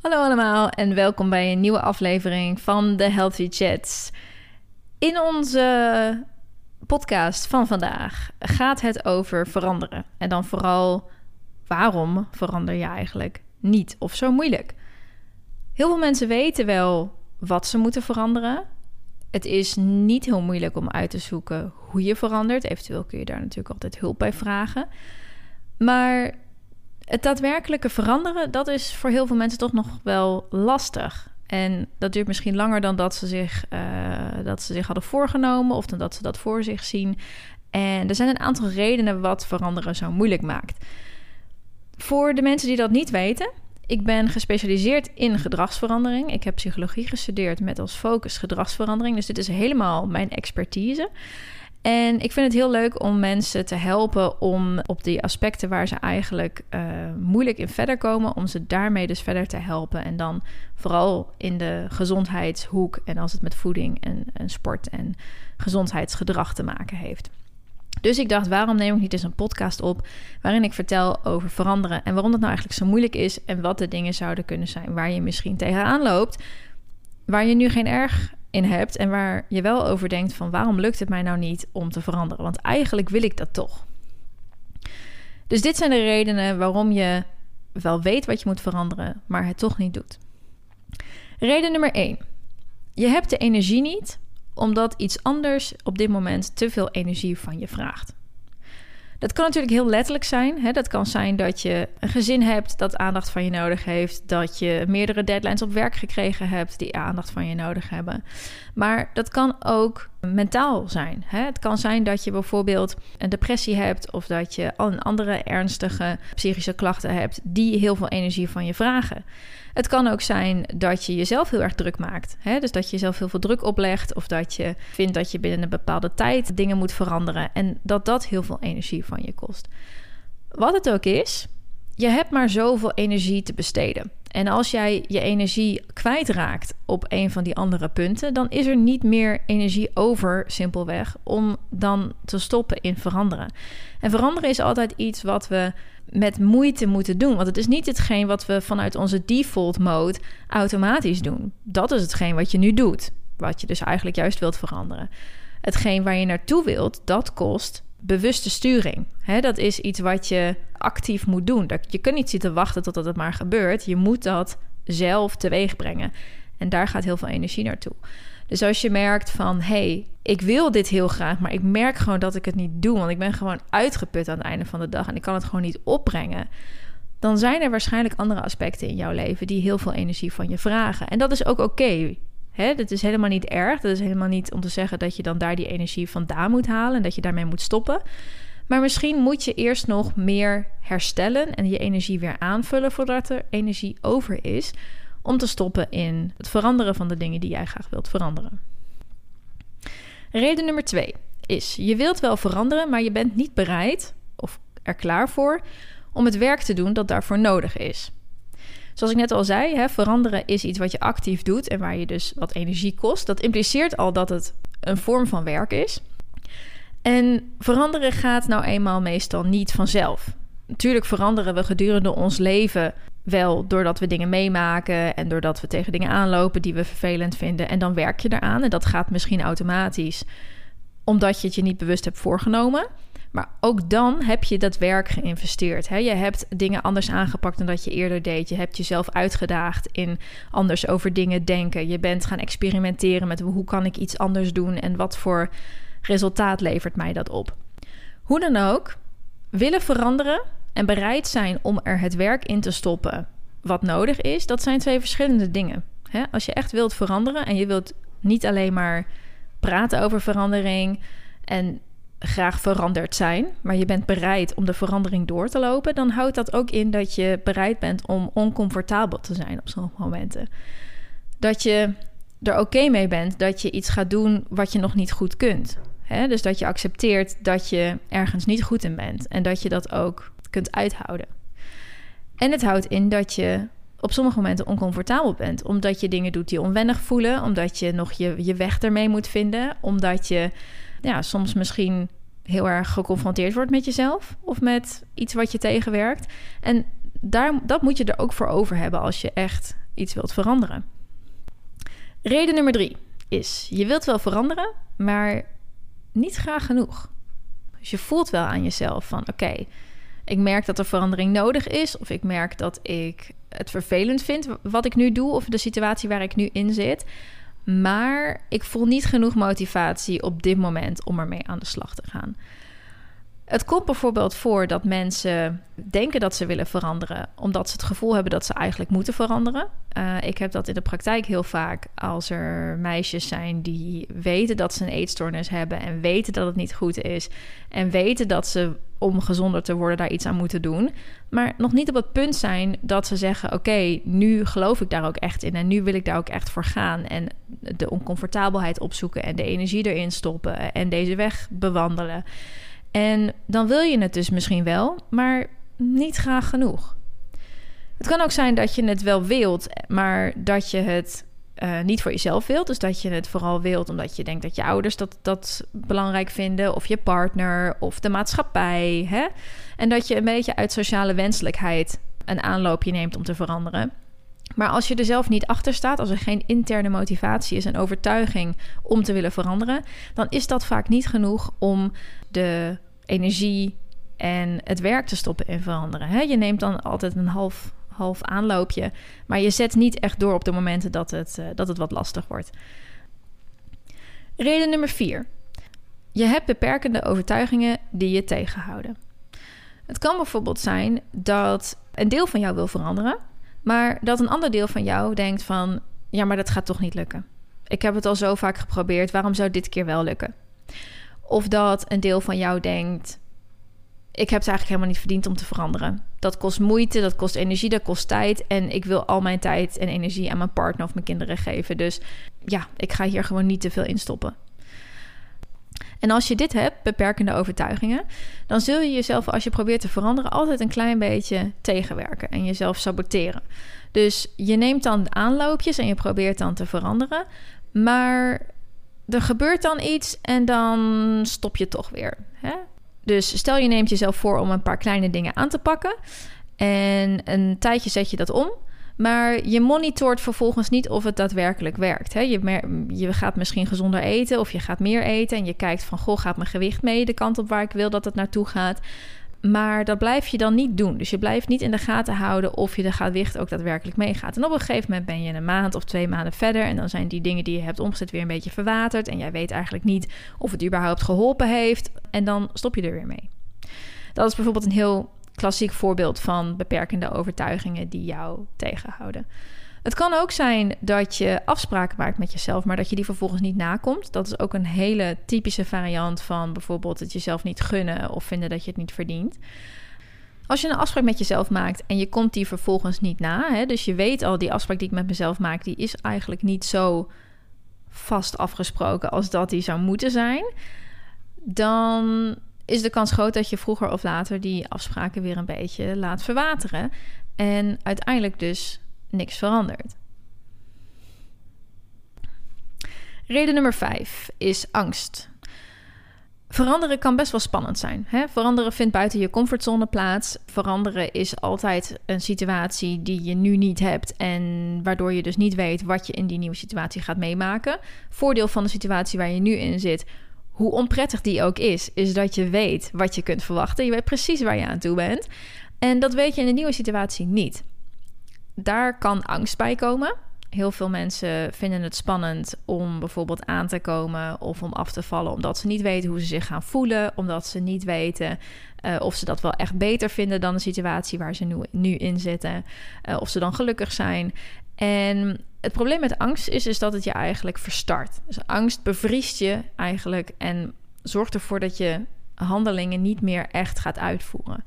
Hallo allemaal en welkom bij een nieuwe aflevering van de Healthy Chats. In onze podcast van vandaag gaat het over veranderen. En dan vooral waarom verander je eigenlijk niet of zo moeilijk? Heel veel mensen weten wel wat ze moeten veranderen. Het is niet heel moeilijk om uit te zoeken hoe je verandert. Eventueel kun je daar natuurlijk altijd hulp bij vragen. Maar het daadwerkelijke veranderen, dat is voor heel veel mensen toch nog wel lastig. En dat duurt misschien langer dan dat ze zich, eh, dat ze zich hadden voorgenomen of dan dat ze dat voor zich zien. En er zijn een aantal redenen wat veranderen zo moeilijk maakt. Voor de mensen die dat niet weten, ik ben gespecialiseerd in gedragsverandering. Ik heb psychologie gestudeerd met als focus gedragsverandering. Dus dit is helemaal mijn expertise. En ik vind het heel leuk om mensen te helpen om op die aspecten waar ze eigenlijk uh, moeilijk in verder komen, om ze daarmee dus verder te helpen. En dan vooral in de gezondheidshoek en als het met voeding en, en sport en gezondheidsgedrag te maken heeft. Dus ik dacht, waarom neem ik niet eens een podcast op waarin ik vertel over veranderen en waarom dat nou eigenlijk zo moeilijk is en wat de dingen zouden kunnen zijn waar je misschien tegenaan loopt, waar je nu geen erg in hebt en waar je wel over denkt van waarom lukt het mij nou niet om te veranderen? Want eigenlijk wil ik dat toch. Dus dit zijn de redenen waarom je wel weet wat je moet veranderen, maar het toch niet doet. Reden nummer 1. Je hebt de energie niet omdat iets anders op dit moment te veel energie van je vraagt. Dat kan natuurlijk heel letterlijk zijn. Hè? Dat kan zijn dat je een gezin hebt dat aandacht van je nodig heeft. Dat je meerdere deadlines op werk gekregen hebt die aandacht van je nodig hebben. Maar dat kan ook mentaal zijn. Hè? Het kan zijn dat je bijvoorbeeld een depressie hebt of dat je al een andere ernstige psychische klachten hebt die heel veel energie van je vragen. Het kan ook zijn dat je jezelf heel erg druk maakt. Hè? Dus dat je jezelf heel veel druk oplegt. Of dat je vindt dat je binnen een bepaalde tijd dingen moet veranderen. En dat dat heel veel energie van je kost. Wat het ook is, je hebt maar zoveel energie te besteden. En als jij je energie kwijtraakt op een van die andere punten, dan is er niet meer energie over, simpelweg, om dan te stoppen in veranderen. En veranderen is altijd iets wat we met moeite moeten doen. Want het is niet hetgeen wat we vanuit onze default mode automatisch doen. Dat is hetgeen wat je nu doet. Wat je dus eigenlijk juist wilt veranderen. Hetgeen waar je naartoe wilt, dat kost bewuste sturing. dat is iets wat je actief moet doen. Je kunt niet zitten wachten totdat het maar gebeurt. Je moet dat zelf teweeg brengen. En daar gaat heel veel energie naartoe. Dus als je merkt van, hey, ik wil dit heel graag, maar ik merk gewoon dat ik het niet doe, want ik ben gewoon uitgeput aan het einde van de dag en ik kan het gewoon niet opbrengen, dan zijn er waarschijnlijk andere aspecten in jouw leven die heel veel energie van je vragen. En dat is ook oké. Dat is helemaal niet erg. Dat is helemaal niet om te zeggen dat je dan daar die energie vandaan moet halen en dat je daarmee moet stoppen. Maar misschien moet je eerst nog meer herstellen en je energie weer aanvullen voordat er energie over is om te stoppen in het veranderen van de dingen die jij graag wilt veranderen. Reden nummer twee is: je wilt wel veranderen, maar je bent niet bereid of er klaar voor om het werk te doen dat daarvoor nodig is. Zoals ik net al zei, hè, veranderen is iets wat je actief doet en waar je dus wat energie kost. Dat impliceert al dat het een vorm van werk is. En veranderen gaat nou eenmaal meestal niet vanzelf. Natuurlijk veranderen we gedurende ons leven wel doordat we dingen meemaken en doordat we tegen dingen aanlopen die we vervelend vinden. En dan werk je eraan en dat gaat misschien automatisch omdat je het je niet bewust hebt voorgenomen. Maar ook dan heb je dat werk geïnvesteerd. Hè? Je hebt dingen anders aangepakt dan dat je eerder deed. Je hebt jezelf uitgedaagd in anders over dingen denken. Je bent gaan experimenteren met hoe kan ik iets anders doen en wat voor resultaat levert mij dat op. Hoe dan ook, willen veranderen en bereid zijn om er het werk in te stoppen wat nodig is, dat zijn twee verschillende dingen. Als je echt wilt veranderen en je wilt niet alleen maar praten over verandering en graag veranderd zijn, maar je bent bereid om de verandering door te lopen, dan houdt dat ook in dat je bereid bent om oncomfortabel te zijn op sommige momenten. Dat je er oké mee bent dat je iets gaat doen wat je nog niet goed kunt. Dus dat je accepteert dat je ergens niet goed in bent en dat je dat ook kunt uithouden. En het houdt in dat je op sommige momenten oncomfortabel bent. Omdat je dingen doet die onwennig voelen. Omdat je nog je, je weg ermee moet vinden. Omdat je ja, soms misschien heel erg geconfronteerd wordt met jezelf. Of met iets wat je tegenwerkt. En daar, dat moet je er ook voor over hebben als je echt iets wilt veranderen. Reden nummer drie is: je wilt wel veranderen, maar niet graag genoeg. Dus je voelt wel aan jezelf van: oké, ik merk dat er verandering nodig is, of ik merk dat ik het vervelend vind wat ik nu doe, of de situatie waar ik nu in zit. Maar ik voel niet genoeg motivatie op dit moment om ermee aan de slag te gaan. Het komt bijvoorbeeld voor dat mensen denken dat ze willen veranderen, omdat ze het gevoel hebben dat ze eigenlijk moeten veranderen. Uh, ik heb dat in de praktijk heel vaak als er meisjes zijn die weten dat ze een eetstoornis hebben en weten dat het niet goed is en weten dat ze om gezonder te worden daar iets aan moeten doen, maar nog niet op het punt zijn dat ze zeggen: Oké, nu geloof ik daar ook echt in en nu wil ik daar ook echt voor gaan en de oncomfortabelheid opzoeken en de energie erin stoppen en deze weg bewandelen. En dan wil je het dus misschien wel, maar niet graag genoeg. Het kan ook zijn dat je het wel wilt, maar dat je het uh, niet voor jezelf wilt. Dus dat je het vooral wilt omdat je denkt dat je ouders dat, dat belangrijk vinden, of je partner, of de maatschappij. Hè? En dat je een beetje uit sociale wenselijkheid een aanloopje neemt om te veranderen. Maar als je er zelf niet achter staat, als er geen interne motivatie is en overtuiging om te willen veranderen, dan is dat vaak niet genoeg om de energie en het werk te stoppen in veranderen. Je neemt dan altijd een half, half aanloopje, maar je zet niet echt door op de momenten dat het, uh, dat het wat lastig wordt. Reden nummer vier. Je hebt beperkende overtuigingen die je tegenhouden. Het kan bijvoorbeeld zijn dat een deel van jou wil veranderen, maar dat een ander deel van jou denkt van... ja, maar dat gaat toch niet lukken. Ik heb het al zo vaak geprobeerd, waarom zou dit keer wel lukken? Of dat een deel van jou denkt... ik heb het eigenlijk helemaal niet verdiend om te veranderen. Dat kost moeite, dat kost energie, dat kost tijd... en ik wil al mijn tijd en energie aan mijn partner of mijn kinderen geven. Dus ja, ik ga hier gewoon niet te veel in stoppen. En als je dit hebt, beperkende overtuigingen, dan zul je jezelf, als je probeert te veranderen, altijd een klein beetje tegenwerken en jezelf saboteren. Dus je neemt dan aanloopjes en je probeert dan te veranderen, maar er gebeurt dan iets en dan stop je toch weer. Hè? Dus stel je neemt jezelf voor om een paar kleine dingen aan te pakken en een tijdje zet je dat om. Maar je monitort vervolgens niet of het daadwerkelijk werkt. Hè? Je, je gaat misschien gezonder eten of je gaat meer eten. En je kijkt van, goh, gaat mijn gewicht mee de kant op waar ik wil dat het naartoe gaat. Maar dat blijf je dan niet doen. Dus je blijft niet in de gaten houden of je de gewicht ook daadwerkelijk meegaat. En op een gegeven moment ben je een maand of twee maanden verder. En dan zijn die dingen die je hebt omgezet weer een beetje verwaterd. En jij weet eigenlijk niet of het überhaupt geholpen heeft. En dan stop je er weer mee. Dat is bijvoorbeeld een heel klassiek voorbeeld van beperkende overtuigingen die jou tegenhouden. Het kan ook zijn dat je afspraken maakt met jezelf, maar dat je die vervolgens niet nakomt. Dat is ook een hele typische variant van bijvoorbeeld het jezelf niet gunnen of vinden dat je het niet verdient. Als je een afspraak met jezelf maakt en je komt die vervolgens niet na, hè, dus je weet al, die afspraak die ik met mezelf maak, die is eigenlijk niet zo vast afgesproken als dat die zou moeten zijn, dan is de kans groot dat je vroeger of later die afspraken weer een beetje laat verwateren. En uiteindelijk dus niks verandert. Reden nummer 5 is angst. Veranderen kan best wel spannend zijn. Hè? Veranderen vindt buiten je comfortzone plaats. Veranderen is altijd een situatie die je nu niet hebt en waardoor je dus niet weet wat je in die nieuwe situatie gaat meemaken. Voordeel van de situatie waar je nu in zit, hoe onprettig die ook is, is dat je weet wat je kunt verwachten. Je weet precies waar je aan toe bent. En dat weet je in de nieuwe situatie niet. Daar kan angst bij komen. Heel veel mensen vinden het spannend om bijvoorbeeld aan te komen of om af te vallen, omdat ze niet weten hoe ze zich gaan voelen, omdat ze niet weten uh, of ze dat wel echt beter vinden dan de situatie waar ze nu, nu in zitten, uh, of ze dan gelukkig zijn. En het probleem met angst is, is dat het je eigenlijk verstart. Dus angst bevriest je eigenlijk en zorgt ervoor dat je handelingen niet meer echt gaat uitvoeren.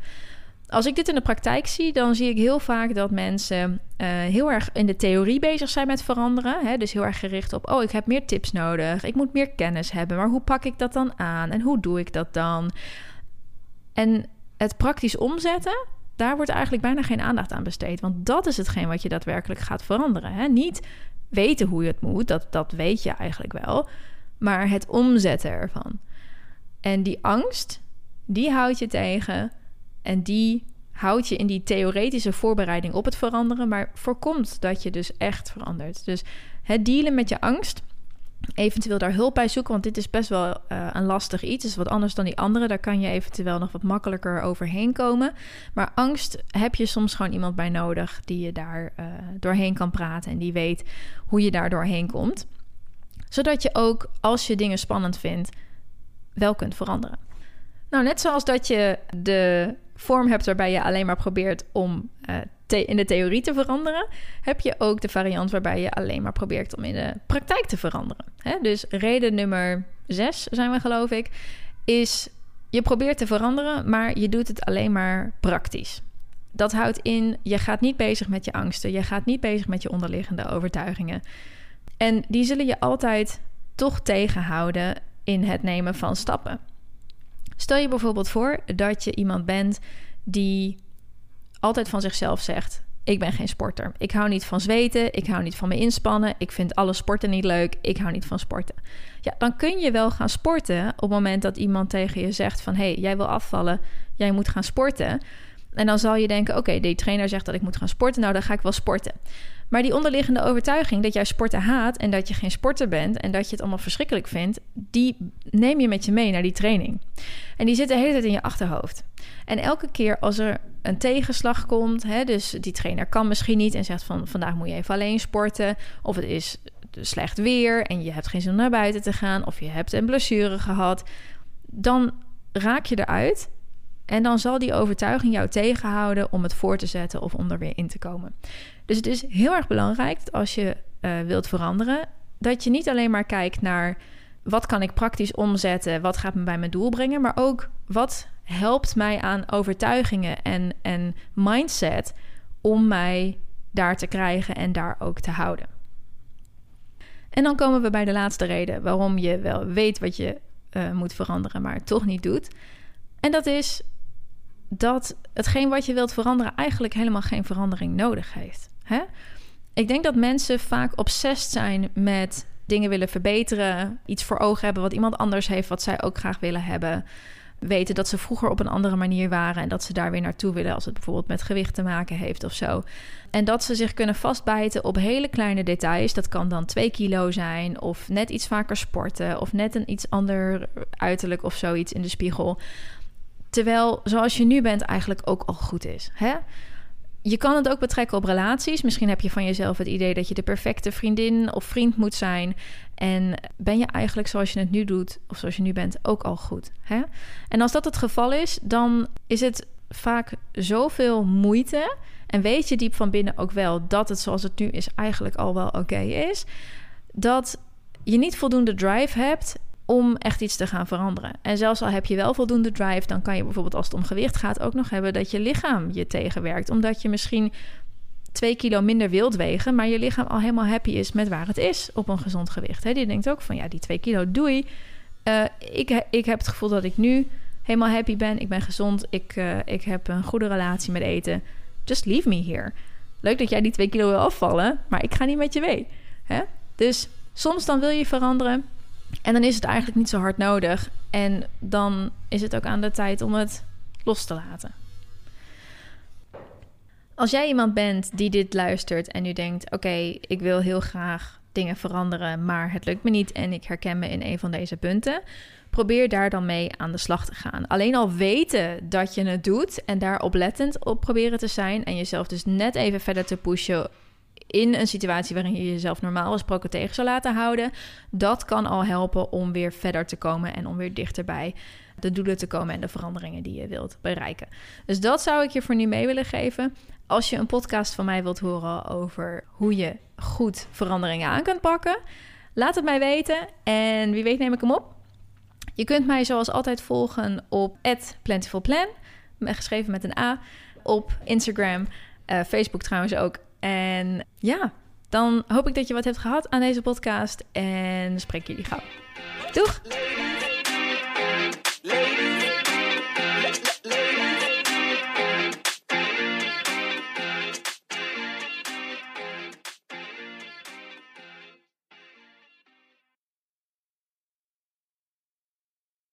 Als ik dit in de praktijk zie, dan zie ik heel vaak dat mensen uh, heel erg in de theorie bezig zijn met veranderen. Hè? Dus heel erg gericht op, oh, ik heb meer tips nodig, ik moet meer kennis hebben, maar hoe pak ik dat dan aan en hoe doe ik dat dan? En het praktisch omzetten, daar wordt eigenlijk bijna geen aandacht aan besteed. Want dat is hetgeen wat je daadwerkelijk gaat veranderen. Hè? Niet weten hoe je het moet, dat, dat weet je eigenlijk wel. Maar het omzetten ervan. En die angst, die houdt je tegen. En die houdt je in die theoretische voorbereiding op het veranderen, maar voorkomt dat je dus echt verandert. Dus het dealen met je angst, eventueel daar hulp bij zoeken, want dit is best wel uh, een lastig iets. Het is wat anders dan die andere. Daar kan je eventueel nog wat makkelijker overheen komen. Maar angst heb je soms gewoon iemand bij nodig die je daar uh, doorheen kan praten en die weet hoe je daar doorheen komt. Zodat je ook als je dingen spannend vindt, wel kunt veranderen. Nou, net zoals dat je de vorm hebt waarbij je alleen maar probeert om uh, in de theorie te veranderen, heb je ook de variant waarbij je alleen maar probeert om in de praktijk te veranderen. Hè? Dus reden nummer zes zijn we geloof ik, is je probeert te veranderen, maar je doet het alleen maar praktisch. Dat houdt in, je gaat niet bezig met je angsten, je gaat niet bezig met je onderliggende overtuigingen. En die zullen je altijd toch tegenhouden in het nemen van stappen. Stel je bijvoorbeeld voor dat je iemand bent die altijd van zichzelf zegt: Ik ben geen sporter. Ik hou niet van zweten. Ik hou niet van me inspannen. Ik vind alle sporten niet leuk. Ik hou niet van sporten. Ja, dan kun je wel gaan sporten op het moment dat iemand tegen je zegt: van... Hé, hey, jij wil afvallen. Jij moet gaan sporten. En dan zal je denken: Oké, die trainer zegt dat ik moet gaan sporten. Nou, dan ga ik wel sporten. Maar die onderliggende overtuiging dat jij sporten haat en dat je geen sporter bent en dat je het allemaal verschrikkelijk vindt, die neem je met je mee naar die training. En die zit de hele tijd in je achterhoofd. En elke keer als er een tegenslag komt, hè, dus die trainer kan misschien niet en zegt van vandaag moet je even alleen sporten, of het is slecht weer en je hebt geen zin om naar buiten te gaan, of je hebt een blessure gehad, dan raak je eruit en dan zal die overtuiging jou tegenhouden om het voor te zetten of om er weer in te komen. Dus het is heel erg belangrijk als je uh, wilt veranderen, dat je niet alleen maar kijkt naar wat kan ik praktisch omzetten, wat gaat me bij mijn doel brengen, maar ook wat helpt mij aan overtuigingen en, en mindset om mij daar te krijgen en daar ook te houden. En dan komen we bij de laatste reden waarom je wel weet wat je uh, moet veranderen, maar het toch niet doet. En dat is dat hetgeen wat je wilt veranderen eigenlijk helemaal geen verandering nodig heeft. Hè? Ik denk dat mensen vaak obsessief zijn met dingen willen verbeteren, iets voor ogen hebben wat iemand anders heeft, wat zij ook graag willen hebben. Weten dat ze vroeger op een andere manier waren en dat ze daar weer naartoe willen als het bijvoorbeeld met gewicht te maken heeft of zo. En dat ze zich kunnen vastbijten op hele kleine details. Dat kan dan 2 kilo zijn, of net iets vaker sporten, of net een iets ander uiterlijk of zoiets in de spiegel. Terwijl zoals je nu bent eigenlijk ook al goed is. Hè? Je kan het ook betrekken op relaties. Misschien heb je van jezelf het idee dat je de perfecte vriendin of vriend moet zijn. En ben je eigenlijk zoals je het nu doet, of zoals je nu bent, ook al goed. Hè? En als dat het geval is, dan is het vaak zoveel moeite. En weet je diep van binnen ook wel dat het zoals het nu is eigenlijk al wel oké is. Dat je niet voldoende drive hebt om echt iets te gaan veranderen. En zelfs al heb je wel voldoende drive, dan kan je bijvoorbeeld als het om gewicht gaat ook nog hebben dat je lichaam je tegenwerkt. Omdat je misschien twee kilo minder wilt wegen, maar je lichaam al helemaal happy is met waar het is op een gezond gewicht. He, die denkt ook van ja, die twee kilo doei. Uh, ik, ik heb het gevoel dat ik nu helemaal happy ben. Ik ben gezond. Ik, uh, ik heb een goede relatie met eten. Just leave me here. Leuk dat jij die twee kilo wil afvallen, maar ik ga niet met je mee. Dus soms dan wil je veranderen. En dan is het eigenlijk niet zo hard nodig. En dan is het ook aan de tijd om het los te laten. Als jij iemand bent die dit luistert en nu denkt: Oké, ik wil heel graag dingen veranderen, maar het lukt me niet en ik herken me in een van deze punten. Probeer daar dan mee aan de slag te gaan. Alleen al weten dat je het doet en daar oplettend op proberen te zijn en jezelf dus net even verder te pushen in een situatie waarin je jezelf normaal gesproken tegen zou laten houden, dat kan al helpen om weer verder te komen en om weer dichterbij de doelen te komen en de veranderingen die je wilt bereiken. Dus dat zou ik je voor nu mee willen geven. Als je een podcast van mij wilt horen over hoe je goed veranderingen aan kunt pakken, laat het mij weten en wie weet neem ik hem op. Je kunt mij zoals altijd volgen op @plentifulplan, geschreven met een A, op Instagram, uh, Facebook trouwens ook en ja, dan hoop ik dat je wat hebt gehad aan deze podcast en spreek jullie gauw. Doeg!